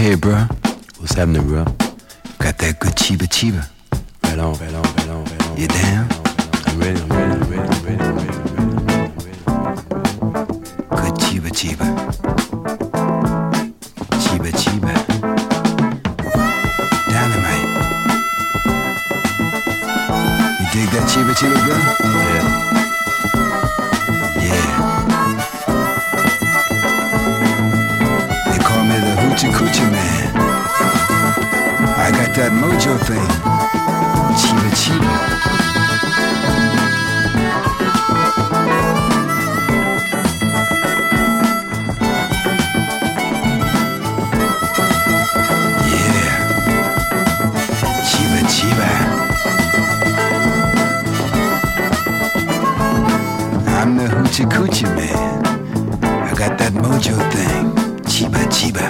Hey, bro. What's happening, bro? Got that good chiba chiba. Right on, right on, right on, right on. You down? I'm ready, I'm ready, I'm ready, I'm ready, I'm ready, I'm ready, I'm ready. Good chiba chiba. Chiba chiba. Dynamite. You dig that chiba chiba, bro? that mojo thing. Chiba Chiba. Coochie Man. I got that mojo thing. Chiba Chiba.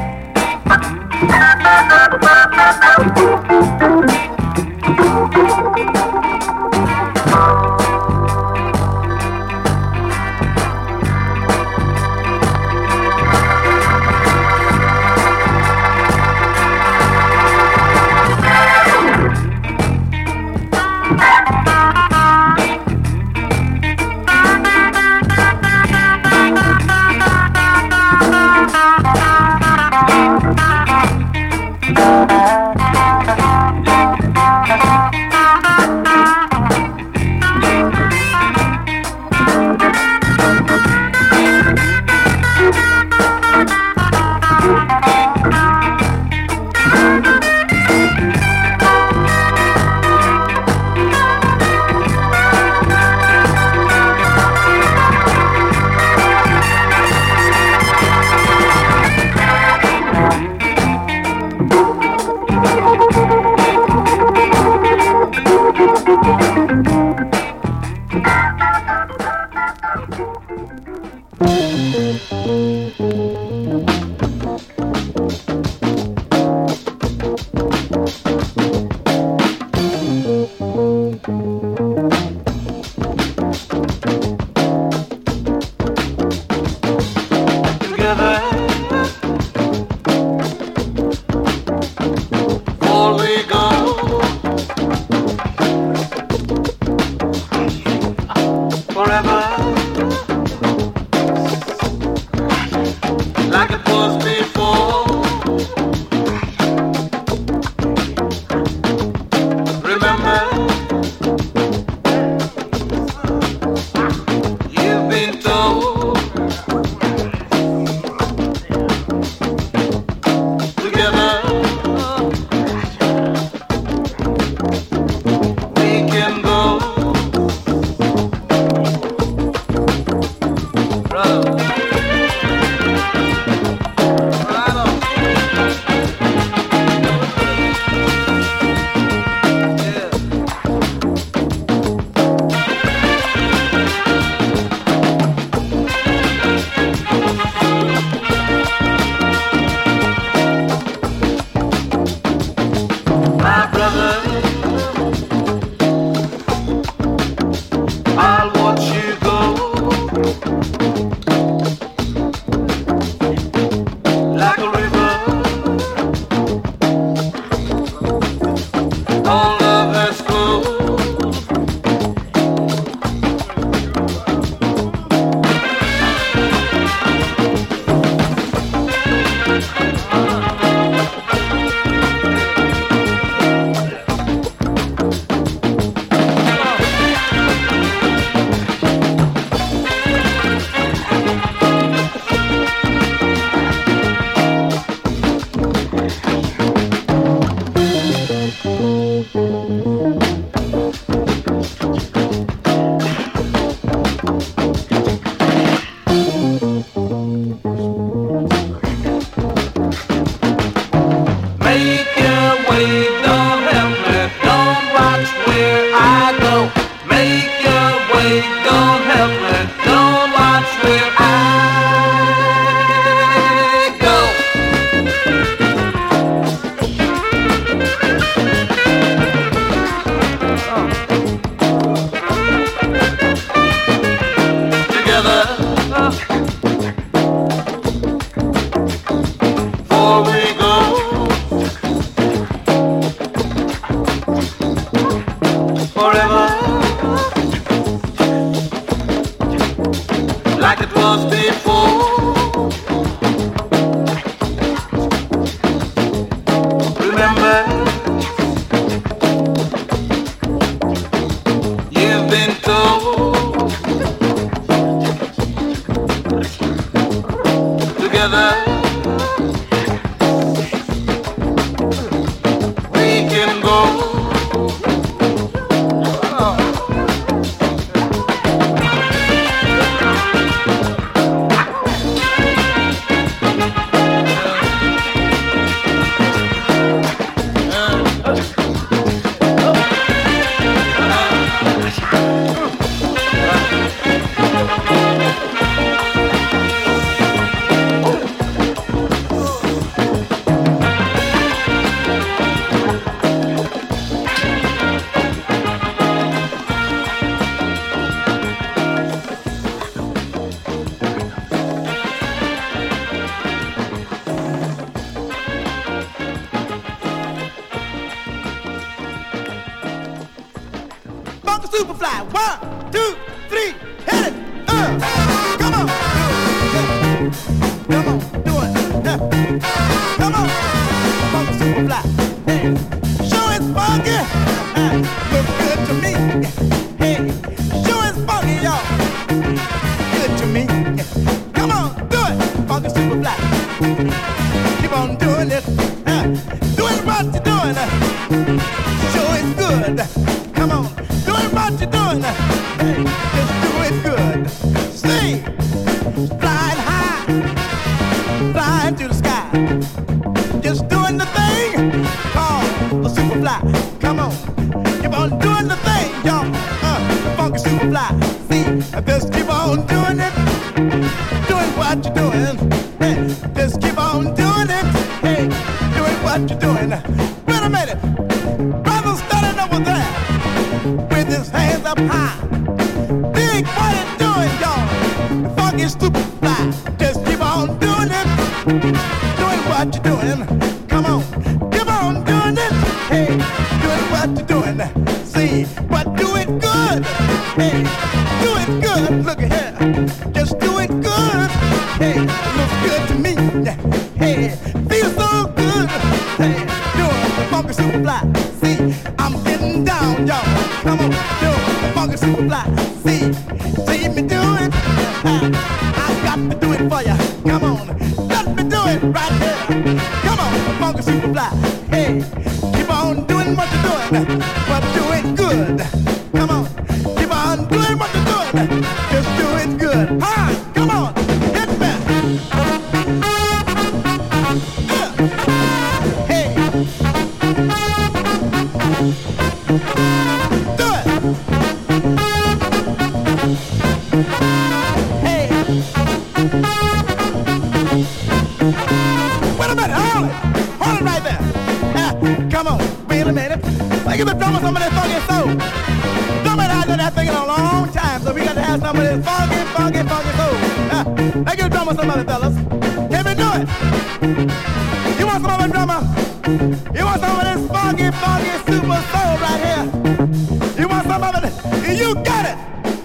You got it.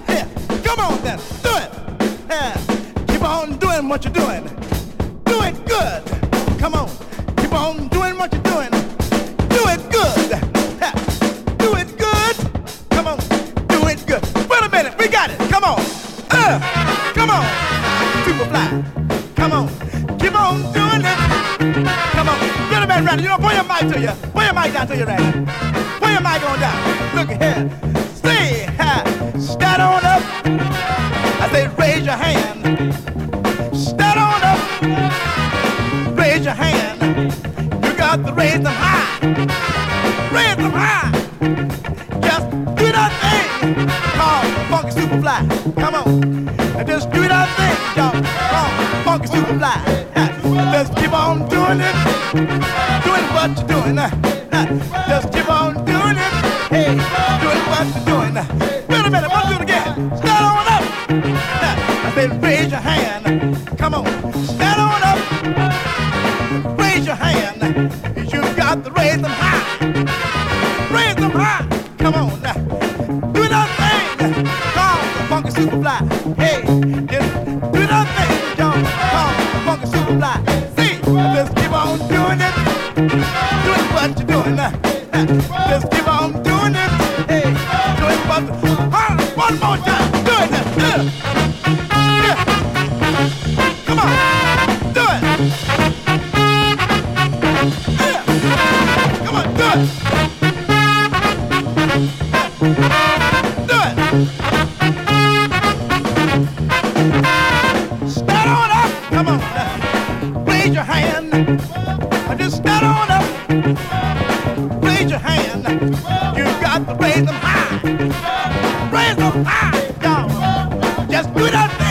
Yeah. Come on then. Do it. Yeah. Keep on doing what you're doing. Do it good. Come on. Keep on doing what you're doing. Do it good. Yeah. Do it good. Come on. Do it good. Wait a minute. We got it. Come on. Uh. Come on. Superfly. Come on. Keep on doing it. Come on. Get a man, Randy. You know, pull your mic to you. Put your mic down to you, Randy. Just do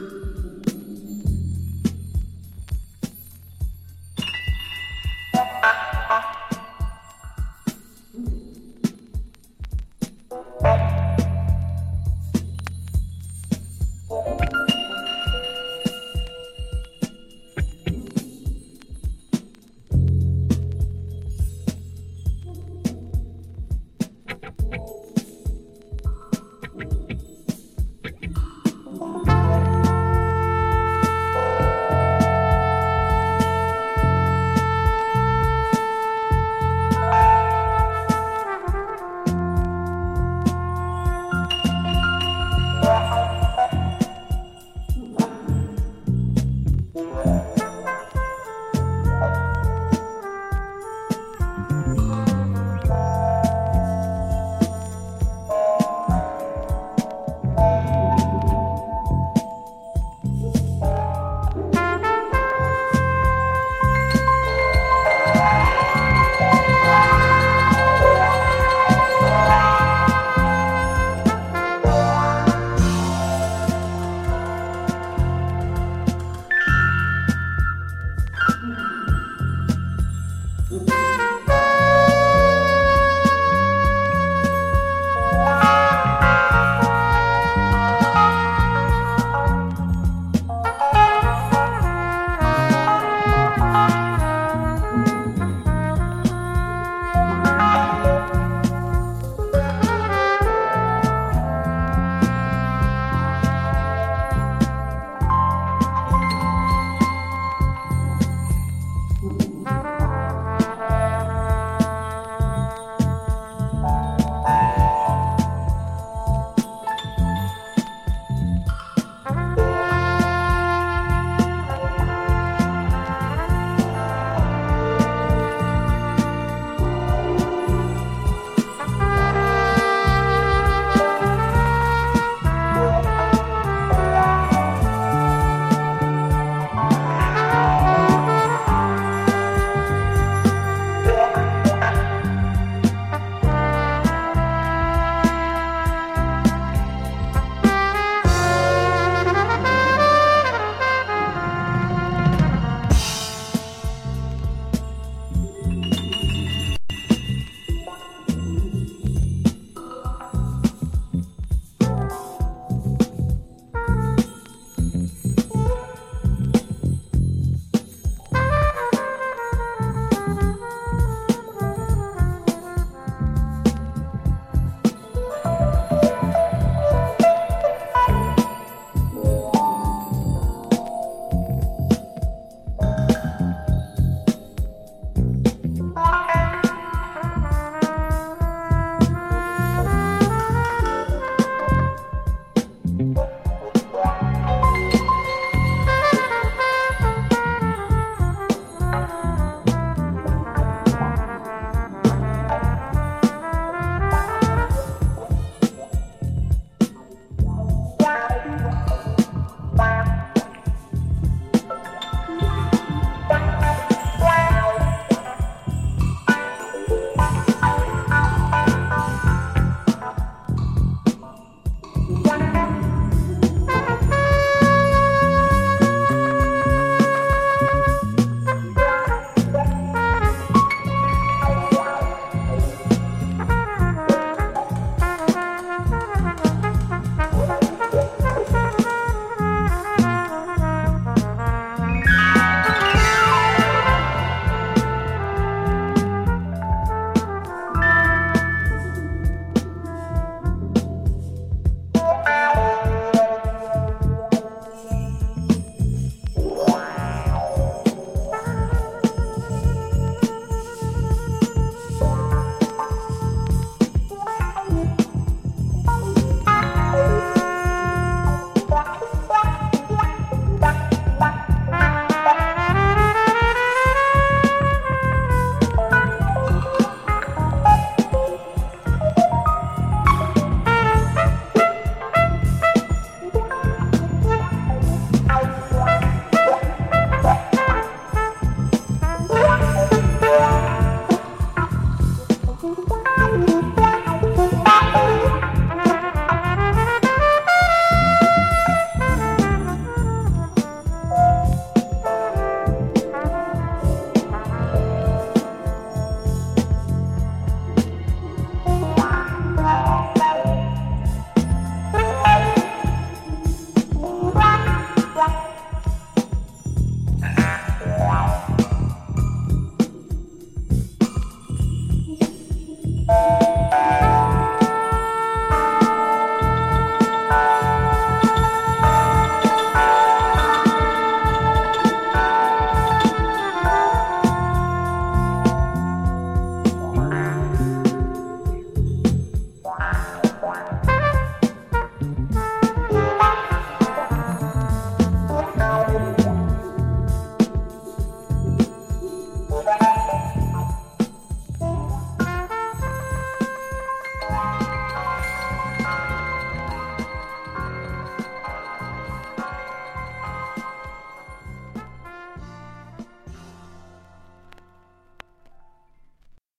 Mm-hmm.